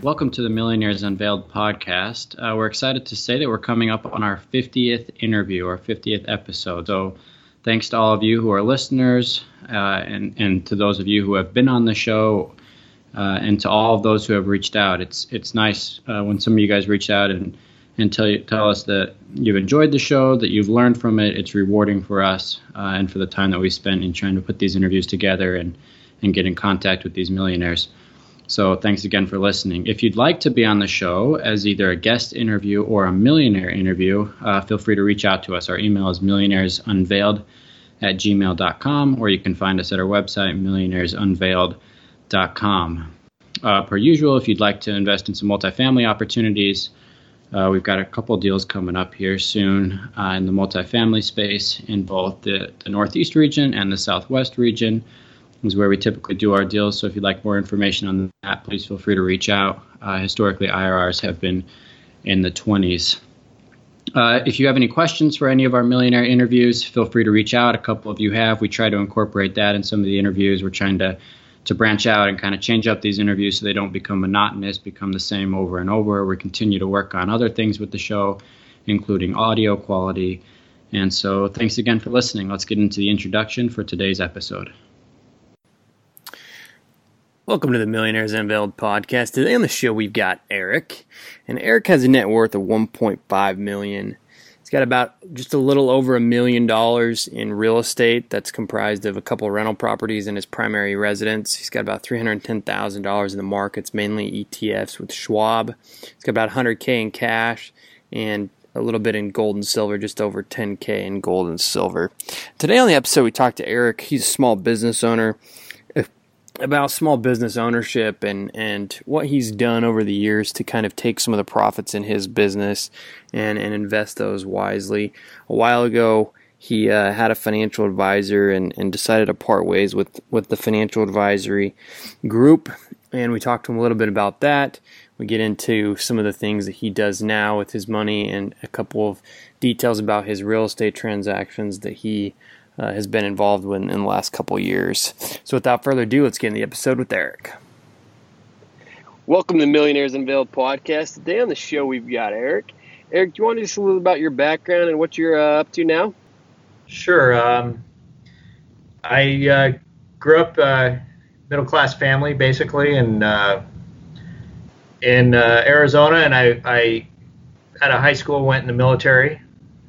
Welcome to the Millionaires Unveiled podcast. Uh, we're excited to say that we're coming up on our 50th interview, our 50th episode. So, thanks to all of you who are listeners, uh, and and to those of you who have been on the show, uh, and to all of those who have reached out. It's it's nice uh, when some of you guys reach out and and tell you, tell us that you've enjoyed the show, that you've learned from it. It's rewarding for us uh, and for the time that we spent in trying to put these interviews together and and get in contact with these millionaires. So thanks again for listening. If you'd like to be on the show as either a guest interview or a millionaire interview, uh, feel free to reach out to us. Our email is millionairesunveiled at gmail.com, or you can find us at our website, millionairesunveiled.com. Uh, per usual, if you'd like to invest in some multifamily opportunities, uh, we've got a couple deals coming up here soon uh, in the multifamily space in both the, the Northeast region and the Southwest region is where we typically do our deals. So if you'd like more information on that, please feel free to reach out. Uh, historically, IRRs have been in the 20s. Uh, if you have any questions for any of our millionaire interviews, feel free to reach out. A couple of you have. We try to incorporate that in some of the interviews. We're trying to to branch out and kind of change up these interviews so they don't become monotonous, become the same over and over. We continue to work on other things with the show, including audio quality. And so, thanks again for listening. Let's get into the introduction for today's episode. Welcome to the Millionaires Unveiled podcast. Today on the show we've got Eric, and Eric has a net worth of 1.5 million. He's got about just a little over a million dollars in real estate that's comprised of a couple of rental properties and his primary residence. He's got about $310,000 in the markets, mainly ETFs with Schwab. He's got about 100k in cash and a little bit in gold and silver, just over 10k in gold and silver. Today on the episode we talked to Eric. He's a small business owner about small business ownership and and what he's done over the years to kind of take some of the profits in his business and and invest those wisely. A while ago, he uh, had a financial advisor and, and decided to part ways with with the financial advisory group, and we talked to him a little bit about that. We get into some of the things that he does now with his money and a couple of details about his real estate transactions that he uh, has been involved with in the last couple years. So, without further ado, let's get in the episode with Eric. Welcome to Millionaires Unveiled podcast. Today on the show, we've got Eric. Eric, do you want to just a little about your background and what you're uh, up to now? Sure. Um, I uh, grew up uh, middle class family, basically, in uh, in uh, Arizona, and I, I out of high school went in the military.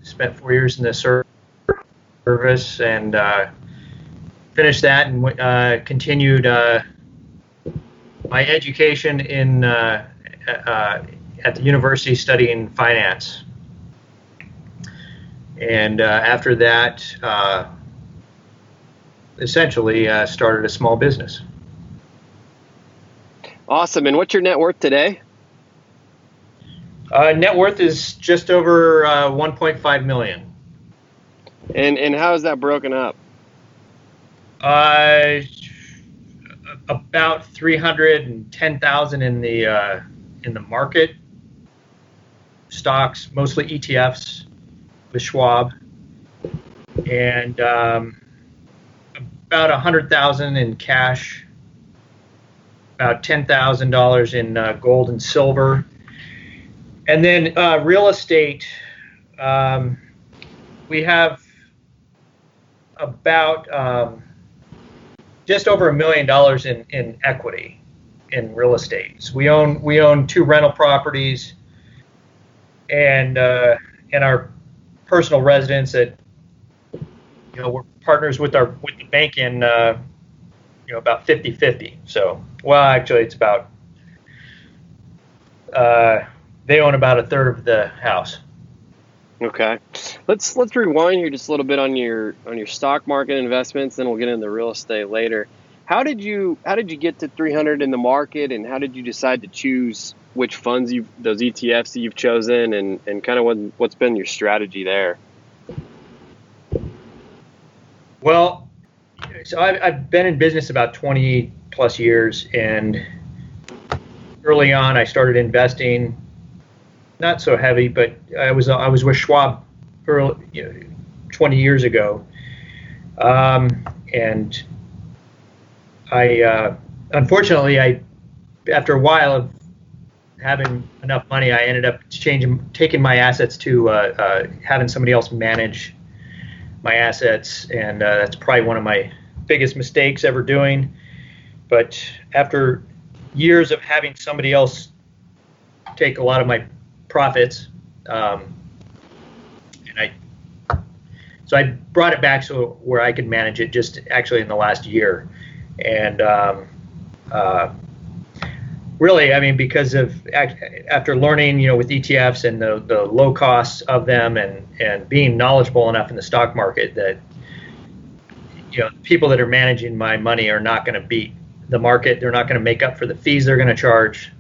Spent four years in the service service and uh, finished that and uh, continued uh, my education in uh, uh, at the university studying finance. And uh, after that, essentially started a small business. Awesome. And what's your net worth today? net worth is just over 1.5 million. And and how is that broken up? Uh, about three hundred and ten thousand in the uh, in the market stocks, mostly ETFs with Schwab, and um, about a hundred thousand in cash, about ten thousand dollars in uh, gold and silver, and then uh, real estate. Um, we have about um, just over a million dollars in, in equity in real estate. So we own we own two rental properties and uh, and our personal residence that you know we're partners with our with the bank in uh, you know about 50-50. So well actually it's about uh, they own about a third of the house. Okay, let's let's rewind here just a little bit on your on your stock market investments, then we'll get into real estate later. how did you how did you get to 300 in the market, and how did you decide to choose which funds you those ETFs that you've chosen, and and kind of what what's been your strategy there? Well, so I've, I've been in business about 20 plus years, and early on I started investing, not so heavy, but I was I was with Schwab early, you know, 20 years ago, um, and I uh, unfortunately I after a while of having enough money, I ended up changing taking my assets to uh, uh, having somebody else manage my assets, and uh, that's probably one of my biggest mistakes ever doing. But after years of having somebody else take a lot of my profits, um, and I, so I brought it back so where I could manage it just actually in the last year, and um, uh, really, I mean, because of after learning, you know, with ETFs and the, the low costs of them, and and being knowledgeable enough in the stock market that you know people that are managing my money are not going to beat the market. They're not going to make up for the fees they're going to charge.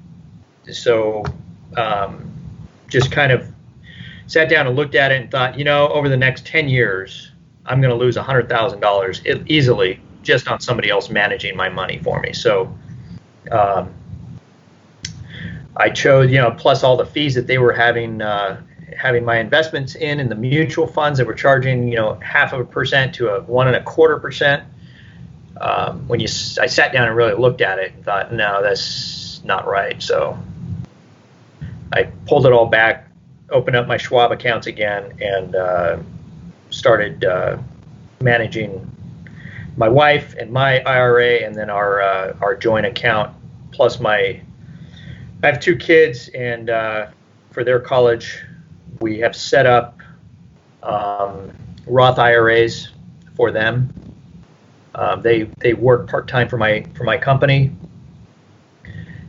So, um, just kind of sat down and looked at it and thought, you know, over the next 10 years, I'm going to lose $100,000 easily just on somebody else managing my money for me. So, um, I chose, you know, plus all the fees that they were having, uh, having my investments in, and the mutual funds that were charging, you know, half of a percent to a one and a quarter percent. Um, when you, I sat down and really looked at it and thought, no, that's not right. So I pulled it all back, opened up my Schwab accounts again, and uh, started uh, managing my wife and my IRA, and then our uh, our joint account, plus my I have two kids, and uh, for their college, we have set up um, Roth IRAs for them. Um, they they work part time for my for my company,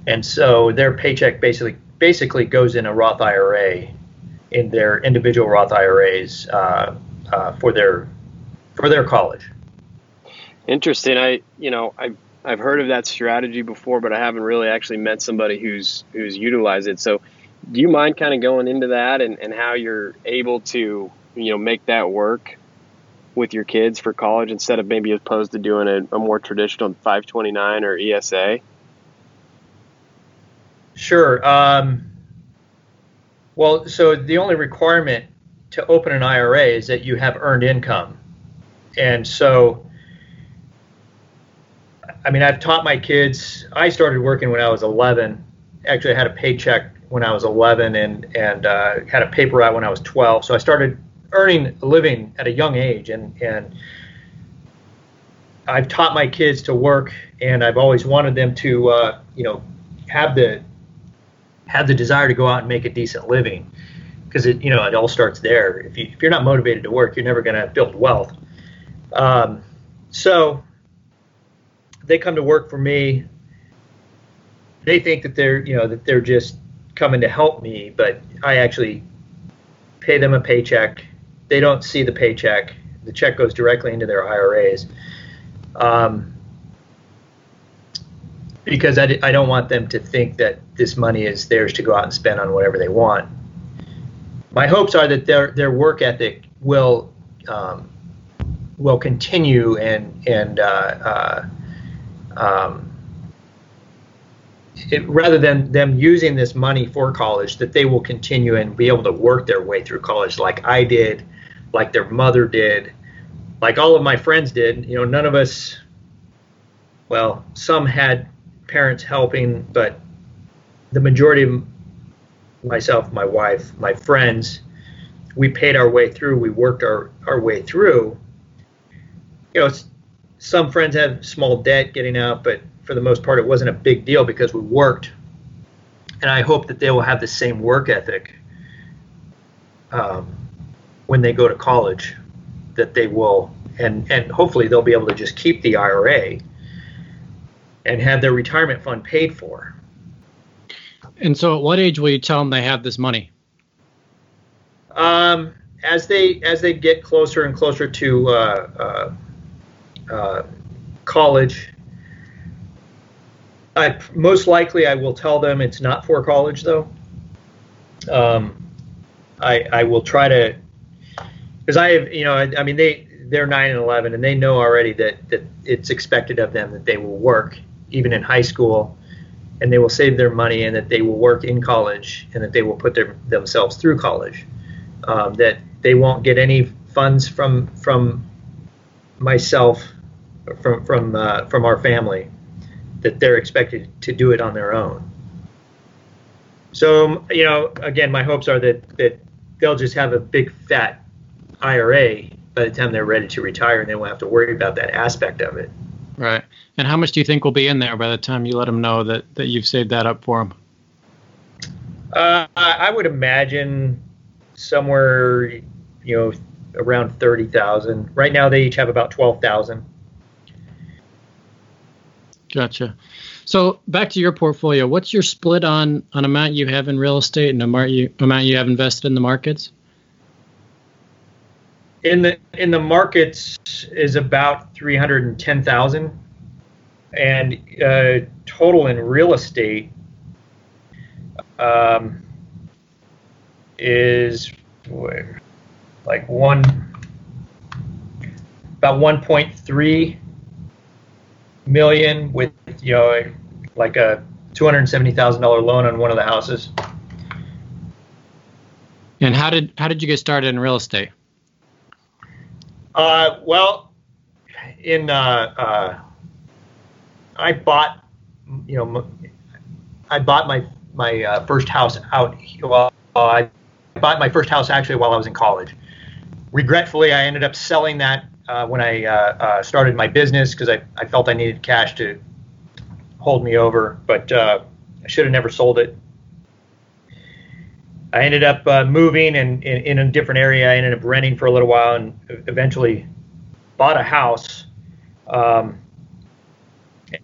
and so their paycheck basically basically goes in a Roth IRA, in their individual Roth IRAs uh, uh, for their for their college. Interesting. I you know I I've heard of that strategy before, but I haven't really actually met somebody who's who's utilized it. So, do you mind kind of going into that and, and how you're able to you know make that work with your kids for college instead of maybe opposed to doing a, a more traditional 529 or ESA? Sure. Um, well, so the only requirement to open an IRA is that you have earned income, and so I mean, I've taught my kids. I started working when I was 11. Actually, I had a paycheck when I was 11 and and uh, had a paper route when I was 12. So I started earning a living at a young age, and and I've taught my kids to work, and I've always wanted them to, uh, you know, have the have the desire to go out and make a decent living, because it, you know, it all starts there. If you if you're not motivated to work, you're never going to build wealth. Um, so they come to work for me, they think that they're you know that they're just coming to help me, but I actually pay them a paycheck. They don't see the paycheck. The check goes directly into their IRAs. Um, because I, I don't want them to think that this money is theirs to go out and spend on whatever they want. My hopes are that their their work ethic will um, will continue and and uh, uh, um, it, rather than them using this money for college, that they will continue and be able to work their way through college like I did, like their mother did, like all of my friends did. You know, none of us, well, some had parents helping, but the majority of myself, my wife, my friends, we paid our way through. We worked our, our way through. You know, some friends have small debt getting out, but for the most part, it wasn't a big deal because we worked. And I hope that they will have the same work ethic um, when they go to college, that they will, and, and hopefully they'll be able to just keep the IRA and have their retirement fund paid for. And so, at what age will you tell them they have this money? Um, as they as they get closer and closer to uh, uh, uh, college, I most likely I will tell them it's not for college though. Um, I I will try to because I have you know I, I mean they they're nine and eleven and they know already that that it's expected of them that they will work even in high school and they will save their money and that they will work in college and that they will put their, themselves through college. Um, that they won't get any funds from from myself from from uh, from our family that they're expected to do it on their own. So you know, again, my hopes are that that they'll just have a big fat IRA by the time they're ready to retire, and they won't have to worry about that aspect of it. Right. And how much do you think will be in there by the time you let them know that that you've saved that up for them? Uh, I would imagine somewhere, you know, around thirty thousand. Right now, they each have about twelve thousand. Gotcha. So back to your portfolio, what's your split on on amount you have in real estate and amount you amount you have invested in the markets? In the in the markets is about three hundred and ten thousand, and uh, total in real estate um, is like one about one point three million with you know like a two hundred seventy thousand dollar loan on one of the houses. And how did how did you get started in real estate? Uh, well, in uh, uh, I bought you know I bought my my uh, first house out. Well, I bought my first house actually while I was in college. Regretfully, I ended up selling that uh, when I uh, uh, started my business because I, I felt I needed cash to hold me over, but uh, I should have never sold it. I ended up uh, moving and in, in, a different area. I ended up renting for a little while and eventually bought a house. Um,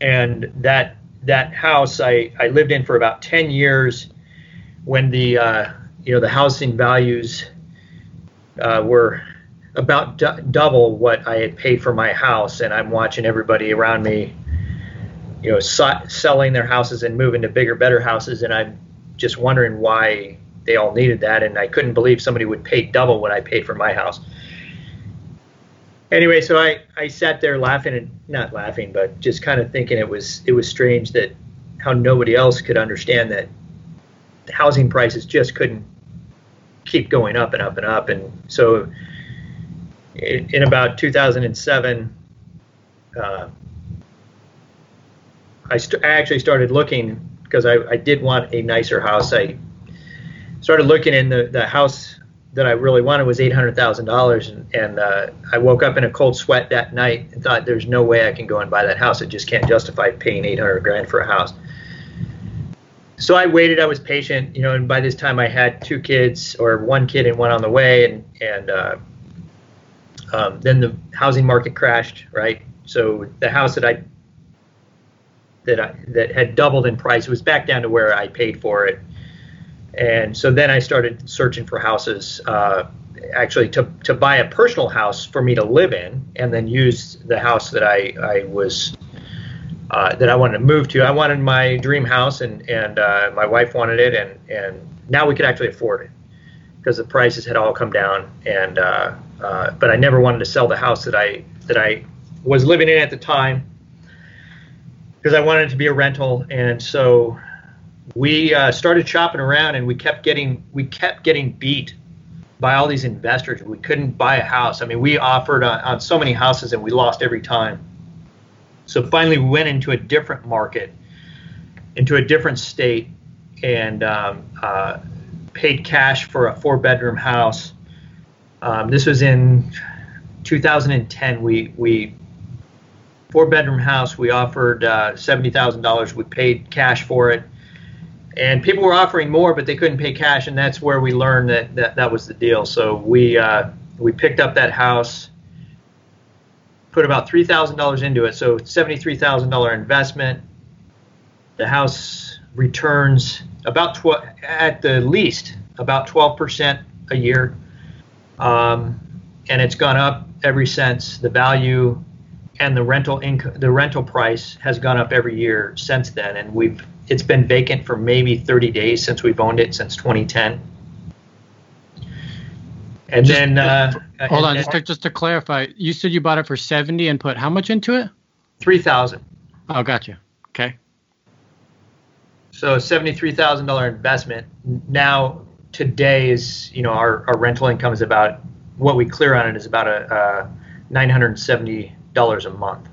and that that house I, I lived in for about 10 years when the uh, you know the housing values uh, were about d- double what I had paid for my house, and I'm watching everybody around me, you know, so- selling their houses and moving to bigger, better houses, and I'm just wondering why they all needed that, and I couldn't believe somebody would pay double what I paid for my house. Anyway, so I, I sat there laughing and not laughing, but just kind of thinking it was it was strange that how nobody else could understand that housing prices just couldn't keep going up and up and up, and so in, in about 2007, uh, I, st- I, actually started looking because I, I, did want a nicer house. I started looking in the, the house that I really wanted was eight hundred thousand dollars, and, and uh, I woke up in a cold sweat that night and thought, "There's no way I can go and buy that house. I just can't justify paying eight hundred grand for a house." So I waited. I was patient, you know, and by this time I had two kids, or one kid and one on the way, and and uh, um, then the housing market crashed, right? So the house that I that I, that had doubled in price was back down to where I paid for it, and so then I started searching for houses, uh, actually to to buy a personal house for me to live in, and then use the house that I I was. Uh, that I wanted to move to. I wanted my dream house, and and uh, my wife wanted it, and and now we could actually afford it because the prices had all come down, and uh, uh, but I never wanted to sell the house that I that I was living in at the time because I wanted it to be a rental, and so we uh, started shopping around, and we kept getting we kept getting beat by all these investors. We couldn't buy a house. I mean, we offered on, on so many houses, and we lost every time. So finally, we went into a different market, into a different state, and um, uh, paid cash for a four bedroom house um, this was in 2010. We we four bedroom house. We offered uh, seventy thousand dollars. We paid cash for it, and people were offering more, but they couldn't pay cash, and that's where we learned that that, that was the deal. So we uh, we picked up that house, put about three thousand dollars into it. So seventy three thousand dollar investment. The house returns about tw- at the least about twelve percent a year um, and it's gone up ever since. The value and the rental income, the rental price has gone up every year since then, and we've it's been vacant for maybe 30 days since we've owned it since 2010. And Just- then, uh, Hold and on, then just to, just to clarify, you said you bought it for 70 and put how much into it? 3,000. Oh, gotcha. Okay. So $73,000 investment. Now, today is, you know, our, our rental income is about, what we clear on it is about a, uh $970 a month.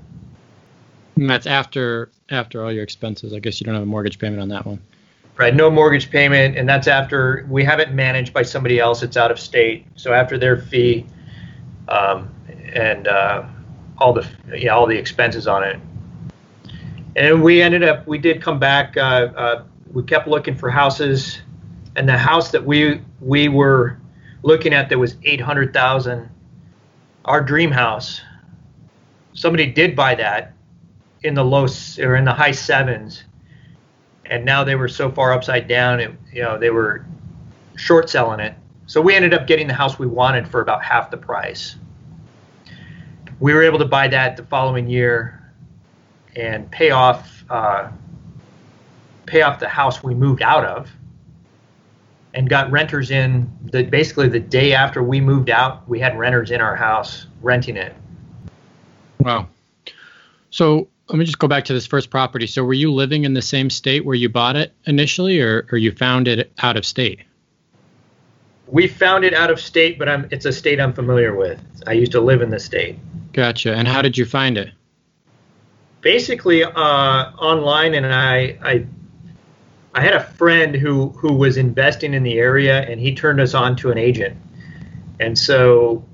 And that's after after all your expenses. I guess you don't have a mortgage payment on that one. Right, no mortgage payment, and that's after we have it managed by somebody else. It's out of state, so after their fee, um, and uh, all the yeah, all the expenses on it. And we ended up, we did come back. Uh, uh, we kept looking for houses, and the house that we we were looking at that was eight hundred thousand, our dream house. Somebody did buy that in the low or in the high sevens and now they were so far upside down it, you know they were short selling it. So we ended up getting the house we wanted for about half the price. We were able to buy that the following year and pay off uh, pay off the house we moved out of and got renters in the basically the day after we moved out we had renters in our house renting it Wow. So let me just go back to this first property. So were you living in the same state where you bought it initially, or, or you found it out of state? we found it out of state but I'm, it's a state i'm familiar with i used to live in the state Gotcha. And how did you find it? basically uh, online, and I, I I had a friend who who was investing in the area, and he turned us on to an agent, and so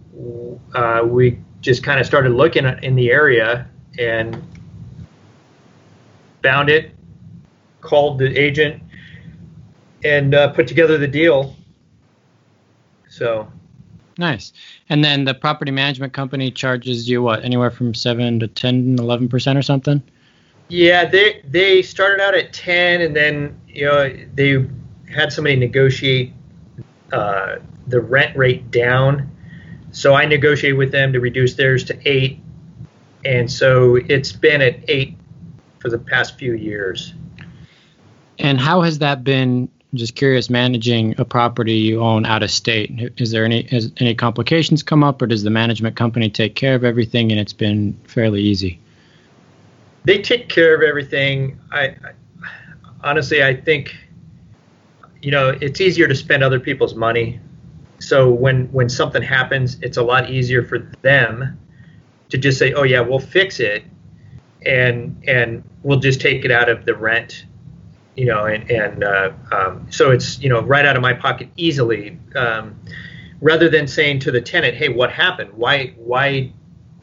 uh, we just kind of started looking in the area and found it, called the agent, and uh, put together the deal. So Nice. And then the property management company charges you what, anywhere from 7 to 10, 11% or something? Yeah, they they started out at ten, and then you know they had somebody negotiate uh, the rent rate down. So I negotiated with them to reduce theirs to eight, and so it's been at eight for the past few years. And how has that been? I'm just curious, managing a property you own out of state. Is there any has any complications come up, or does the management company take care of everything and it's been fairly easy? They take care of everything. I, I honestly, I think you know it's easier to spend other people's money. So when when something happens, it's a lot easier for them to just say, "Oh yeah, we'll fix it," and and we'll just take it out of the rent, you know, and and uh, um, so it's you know right out of my pocket easily, um, rather than saying to the tenant, "Hey, what happened? Why why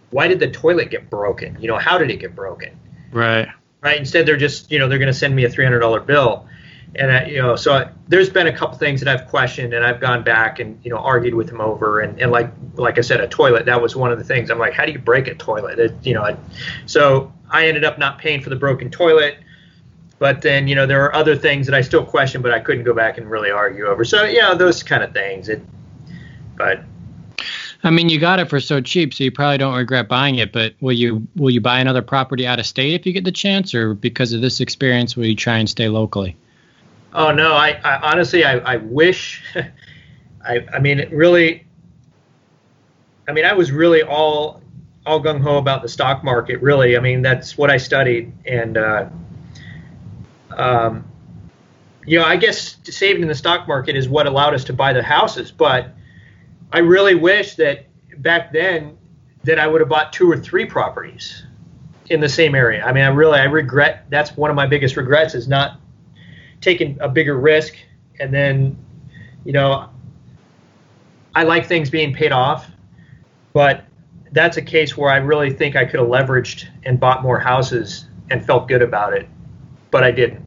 why did the toilet get broken? You know, how did it get broken?" Right. right? Instead, they're just, you know, they're going to send me a $300 bill. And, I, you know, so I, there's been a couple things that I've questioned and I've gone back and, you know, argued with them over. And, and like, like I said, a toilet, that was one of the things. I'm like, how do you break a toilet? It, you know, I, so I ended up not paying for the broken toilet. But then, you know, there are other things that I still question, but I couldn't go back and really argue over. So, you know, those kind of things. It, but I mean, you got it for so cheap, so you probably don't regret buying it. But will you will you buy another property out of state if you get the chance, or because of this experience, will you try and stay locally? Oh no, I, I honestly I, I wish I I mean it really I mean I was really all all gung ho about the stock market really. I mean that's what I studied and uh, um, you know I guess saving in the stock market is what allowed us to buy the houses, but I really wish that back then that I would have bought two or three properties in the same area. I mean I really I regret that's one of my biggest regrets is not taking a bigger risk. And then you know I like things being paid off but that's a case where I really think I could have leveraged and bought more houses and felt good about it but I didn't.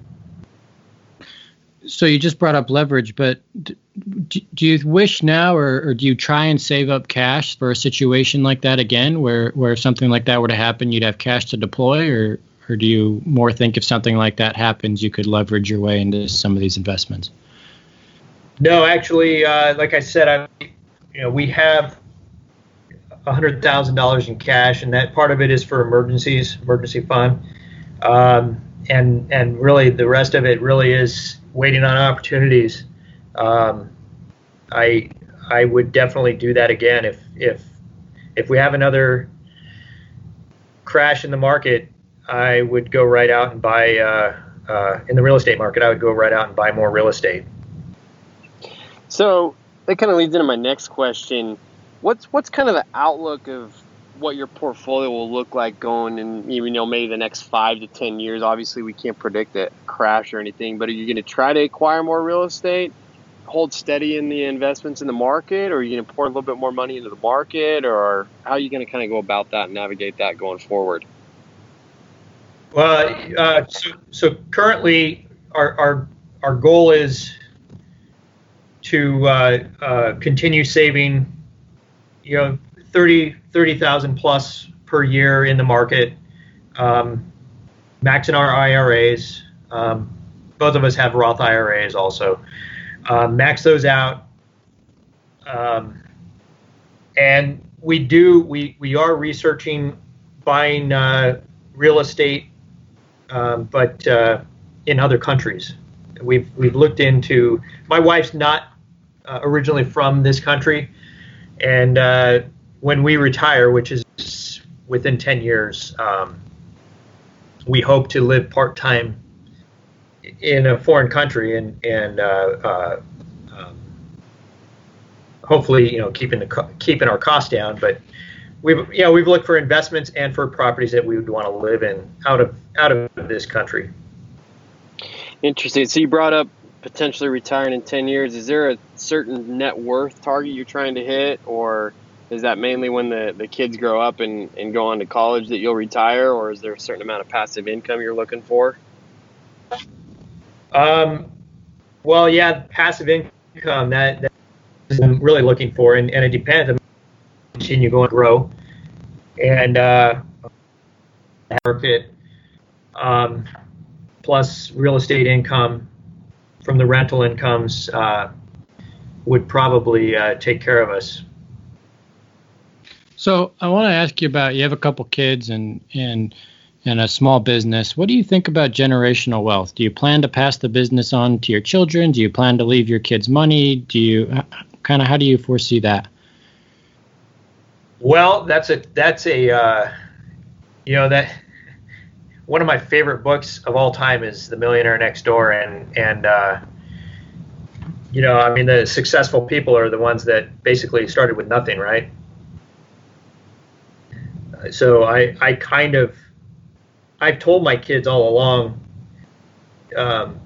So you just brought up leverage, but do you wish now, or, or do you try and save up cash for a situation like that again, where where if something like that were to happen, you'd have cash to deploy, or or do you more think if something like that happens, you could leverage your way into some of these investments? No, actually, uh, like I said, I, you know, we have hundred thousand dollars in cash, and that part of it is for emergencies, emergency fund, um, and and really the rest of it really is waiting on opportunities. Um, I I would definitely do that again if if if we have another crash in the market. I would go right out and buy uh, uh, in the real estate market. I would go right out and buy more real estate. So that kind of leads into my next question. What's what's kind of the outlook of what your portfolio will look like going in you know maybe the next five to ten years? Obviously, we can't predict a crash or anything, but are you going to try to acquire more real estate, hold steady in the investments in the market, or are you going to pour a little bit more money into the market, or how are you going to kind of go about that and navigate that going forward? Well, uh, so, so currently our, our our goal is to uh, uh, continue saving, you know, 30 30,000 plus per year in the market, um, maxing our IRAs. Um, both of us have Roth IRAs also. Uh, max those out. Um, and we do, we, we are researching buying uh, real estate, um, but uh, in other countries. We've, we've looked into, my wife's not uh, originally from this country. And uh, when we retire, which is within 10 years, um, we hope to live part time in a foreign country and, and uh, uh, um, hopefully, you know, keeping the keeping our costs down. But we've know we've looked for investments and for properties that we would want to live in out of out of this country. Interesting. So you brought up potentially retiring in 10 years, is there a certain net worth target you're trying to hit, or is that mainly when the, the kids grow up and, and go on to college that you'll retire, or is there a certain amount of passive income you're looking for? Um, well, yeah, passive income that, that I'm really looking for, and, and it depends. Continue going to grow, and uh, market um, plus real estate income from the rental incomes uh, would probably uh, take care of us. So I want to ask you about you have a couple kids and and and a small business. What do you think about generational wealth? Do you plan to pass the business on to your children? Do you plan to leave your kids money? Do you kind of how do you foresee that? Well, that's a that's a uh, you know that one of my favorite books of all time is The Millionaire Next Door, and and uh, you know, I mean, the successful people are the ones that basically started with nothing, right? So I I kind of I've told my kids all along. Um,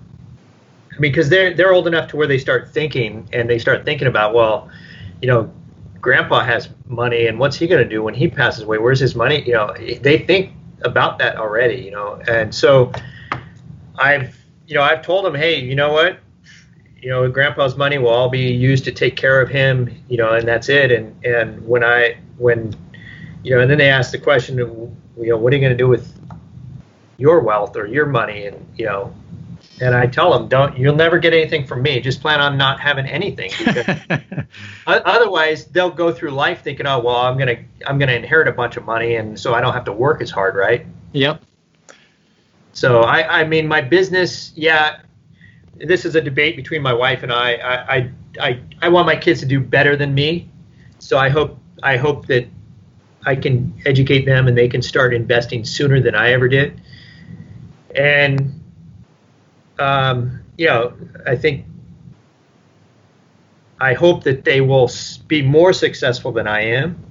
I mean, because they're they're old enough to where they start thinking and they start thinking about, well, you know, Grandpa has money, and what's he going to do when he passes away? Where's his money? You know, they think about that already, you know. And so I've, you know, I've told them, hey, you know what? You know, grandpa's money will all be used to take care of him, you know, and that's it. And and when I when you know, and then they ask the question, you know, what are you going to do with your wealth or your money? And you know, and I tell them, don't you'll never get anything from me. Just plan on not having anything. otherwise, they'll go through life thinking, oh well, I'm gonna I'm gonna inherit a bunch of money, and so I don't have to work as hard, right? Yep. So I I mean my business, yeah. This is a debate between my wife and I. I I I, I want my kids to do better than me, so I hope I hope that I can educate them and they can start investing sooner than I ever did. And um, you know, I think I hope that they will be more successful than I am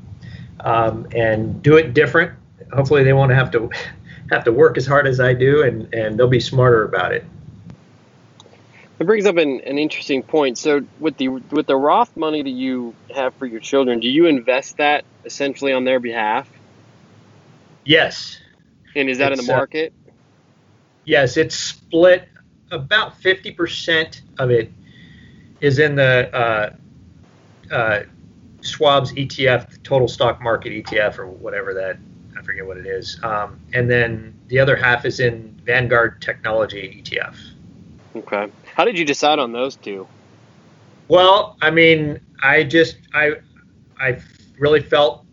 um, and do it different. Hopefully, they won't have to have to work as hard as I do, and and they'll be smarter about it. It brings up an, an interesting point. So, with the with the Roth money that you have for your children, do you invest that essentially on their behalf? Yes. And is that it's, in the uh, market? Uh, yes, it's split about 50% of it is in the uh, uh, Schwab's ETF, the total stock market ETF, or whatever that, I forget what it is. Um, and then the other half is in Vanguard Technology ETF. Okay. How did you decide on those two? Well, I mean, I just, I, I really felt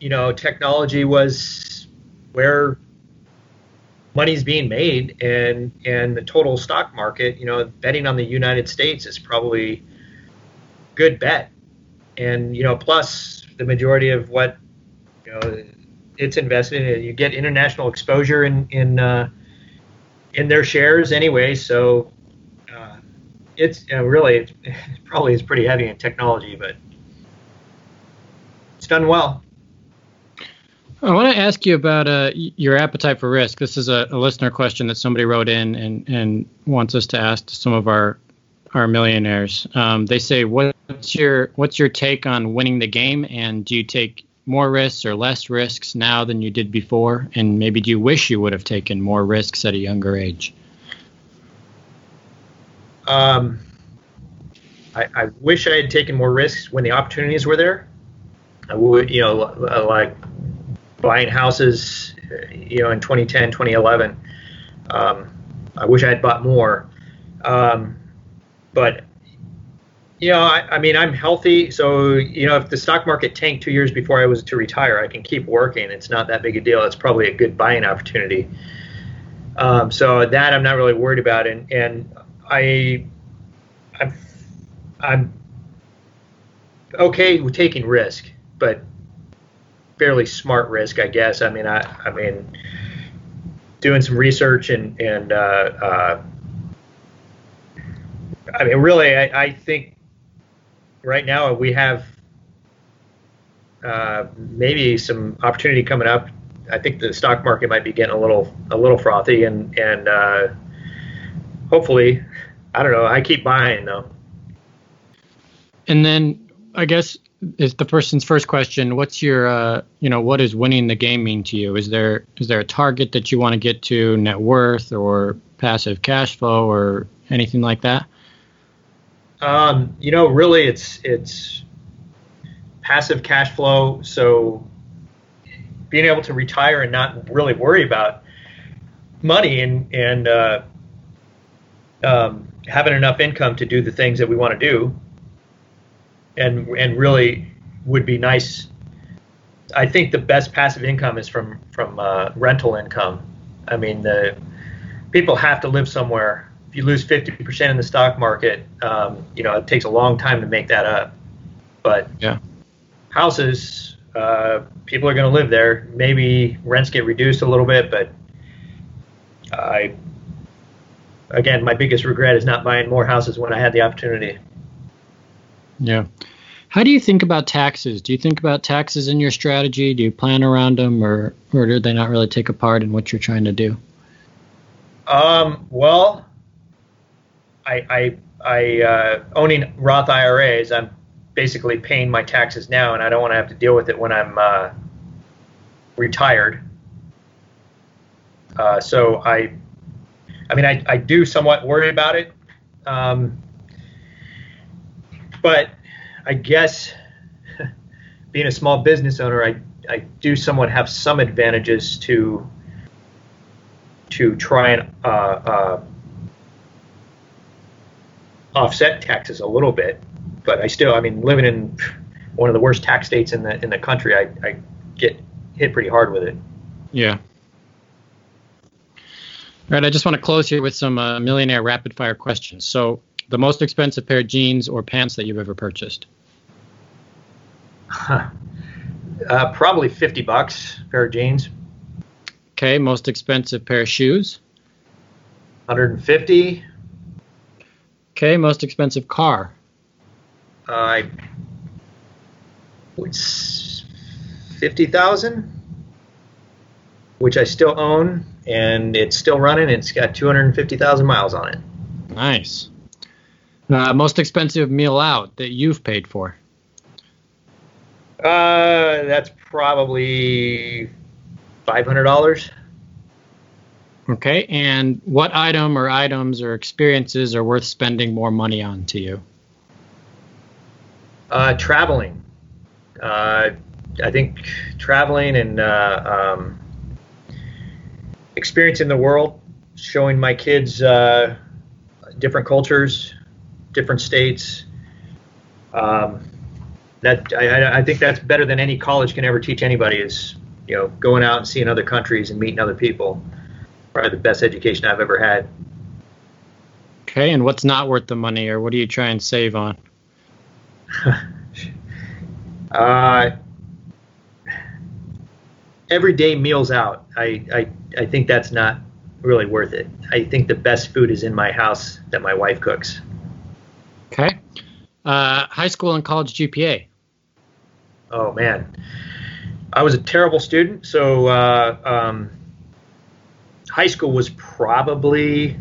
you know, technology was where money's being made, and and the total stock market, you know, betting on the United States is probably good bet, and you know, plus the majority of what you know it's invested in, you get international exposure in in uh, in their shares anyway, so. Uh, it's you know, really it's, it probably is pretty heavy in technology, but it's done well. I want to ask you about uh, your appetite for risk. This is a, a, listener question that somebody wrote in and, and wants us to ask to some of our our millionaires. Um, they say, "What's your what's your take on winning the game? And do you take more risks or less risks now than you did before? And maybe do you wish you would have taken more risks at a younger age?" Um, I, I wish I had taken more risks when the opportunities were there. I would, you know, like buying houses, you know, in 2010, 2011. Um, I wish I had bought more. Um, but, you know, I, I, mean, I'm healthy. So, you know, if the stock market tanked two years before I was to retire, I can keep working. It's not that big a deal. It's probably a good buying opportunity. Um, so that I'm not really worried about. And, and I, I'm, I'm okay with taking risk, but fairly smart risk, I guess. I mean, I, I mean, doing some research and and uh, uh, I mean, really, I, I, think right now we have uh, maybe some opportunity coming up. I think the stock market might be getting a little a little frothy, and and uh, hopefully, I don't know. I keep buying though. And then I guess is the person's first question what's your uh, you know what does winning the game mean to you? Is there is there a target that you want to get to net worth or passive cash flow or anything like that? Um, you know really it's it's passive cash flow. So being able to retire and not really worry about money and and uh, um, having enough income to do the things that we want to do and and really would be nice. I think the best passive income is from from uh, rental income. I mean, the people have to live somewhere. If you lose 50% in the stock market, um, you know it takes a long time to make that up. But yeah, houses, uh, people are going to live there. Maybe rents get reduced a little bit, but I again, my biggest regret is not buying more houses when I had the opportunity. Yeah. How do you think about taxes? Do you think about taxes in your strategy? Do you plan around them, or or do they not really take a part in what you're trying to do? Um, well, I I, I uh, owning Roth IRAs, I'm basically paying my taxes now, and I don't want to have to deal with it when I'm uh, retired. Uh, so I, I mean, I, I do somewhat worry about it. Um, but I guess being a small business owner, I, I do somewhat have some advantages to to try and uh, uh, offset taxes a little bit. But I still, I mean, living in one of the worst tax states in the in the country, I, I get hit pretty hard with it. Yeah. All right, I just want to close here with some uh, millionaire rapid fire questions. So, the most expensive pair of jeans or pants that you've ever purchased? Huh. Uh, probably 50 bucks pair of jeans. Okay, most expensive pair of shoes? 150. Okay, most expensive car? Uh, it's 50,000, which I still own, and it's still running. It's got 250,000 miles on it. Nice. Uh, most expensive meal out that you've paid for? Uh, that's probably five hundred dollars. Okay, and what item or items or experiences are worth spending more money on to you? Uh, traveling. Uh, I think traveling and uh, um, experiencing the world, showing my kids uh, different cultures, different states. Um, that I, I think that's better than any college can ever teach anybody is you know going out and seeing other countries and meeting other people. Probably the best education i've ever had. Okay and what's not worth the money or what do you try and save on? Uh, everyday meals out. I, I i think that's not really worth it. I think the best food is in my house that my wife cooks uh, high school and college gpa oh man, I was a terrible student. So uh, um, high school was probably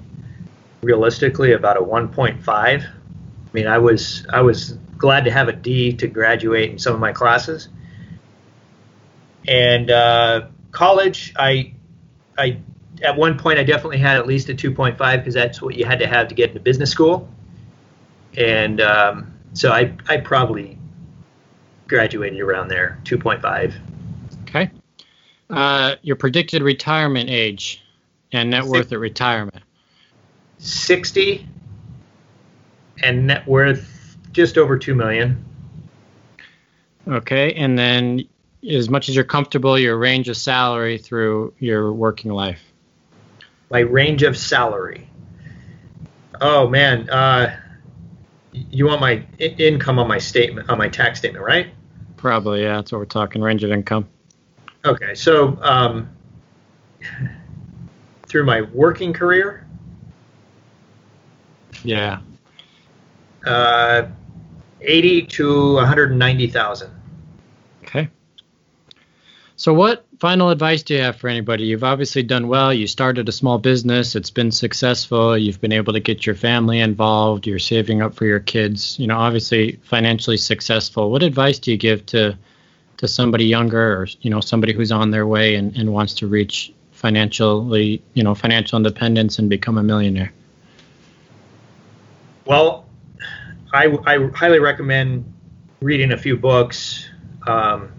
realistically about a 1.5. I mean, I was I was glad to have a D to graduate in some of my classes. And uh, college, I I at one point I definitely had at least a 2.5 because that's what you had to have to get into business school. And um, so I I probably graduated around there, 2.5. Okay. Uh, your predicted retirement age and net worth at retirement? 60 and net worth just over 2 million. Okay. And then as much as you're comfortable, your range of salary through your working life? My range of salary. Oh man, uh, you want my income on my statement on my tax statement, right? Probably, yeah. That's what we're talking. Range of income. Okay, so um, through my working career. Yeah. Uh, eighty to one hundred ninety thousand. Okay. So, what final advice do you have for anybody? You've obviously done well. You started a small business, it's been successful. You've been able to get your family involved. You're saving up for your kids. You know, obviously financially successful. What advice do you give to to somebody younger or you know somebody who's on their way and, and wants to reach financially you know financial independence and become a millionaire? Well, I, I highly recommend reading a few books. Um,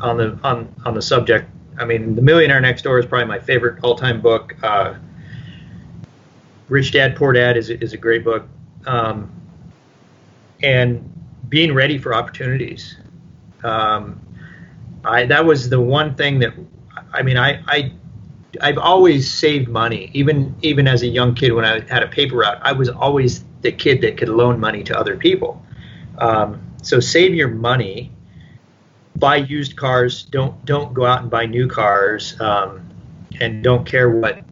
on the on on the subject. I mean, The Millionaire Next Door is probably my favorite all-time book. Uh, Rich Dad Poor Dad is is a great book, um, and being ready for opportunities. Um, I that was the one thing that I mean I I I've always saved money even even as a young kid when I had a paper route I was always the kid that could loan money to other people. Um, so save your money buy used cars. Don't don't go out and buy new cars, um, and don't care what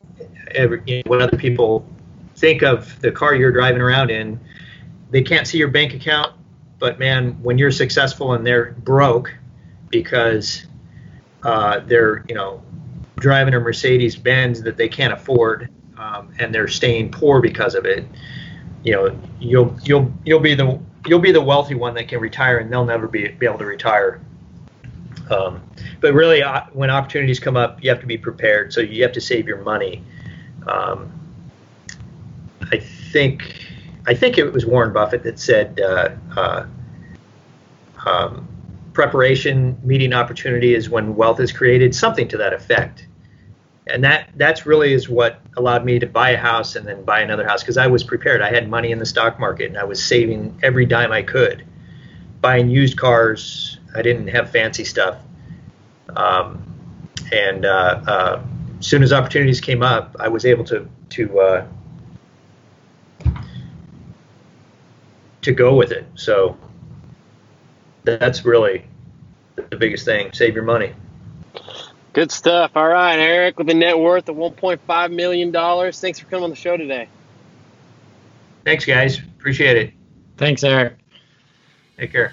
every, you know, what other people think of the car you're driving around in. They can't see your bank account, but man, when you're successful and they're broke because uh, they're you know driving a Mercedes Benz that they can't afford, um, and they're staying poor because of it. You know, you'll you'll you'll be the you'll be the wealthy one that can retire, and they'll never be be able to retire. Um, but really, uh, when opportunities come up, you have to be prepared. So you have to save your money. Um, I think I think it was Warren Buffett that said uh, uh, um, preparation meeting opportunity is when wealth is created, something to that effect. And that that's really is what allowed me to buy a house and then buy another house because I was prepared. I had money in the stock market and I was saving every dime I could, buying used cars, I didn't have fancy stuff. Um, and uh, uh, as soon as opportunities came up, I was able to to uh, to go with it. So that's really the biggest thing. Save your money. Good stuff. All right, Eric, with a net worth of $1.5 million. Thanks for coming on the show today. Thanks, guys. Appreciate it. Thanks, Eric. Take care.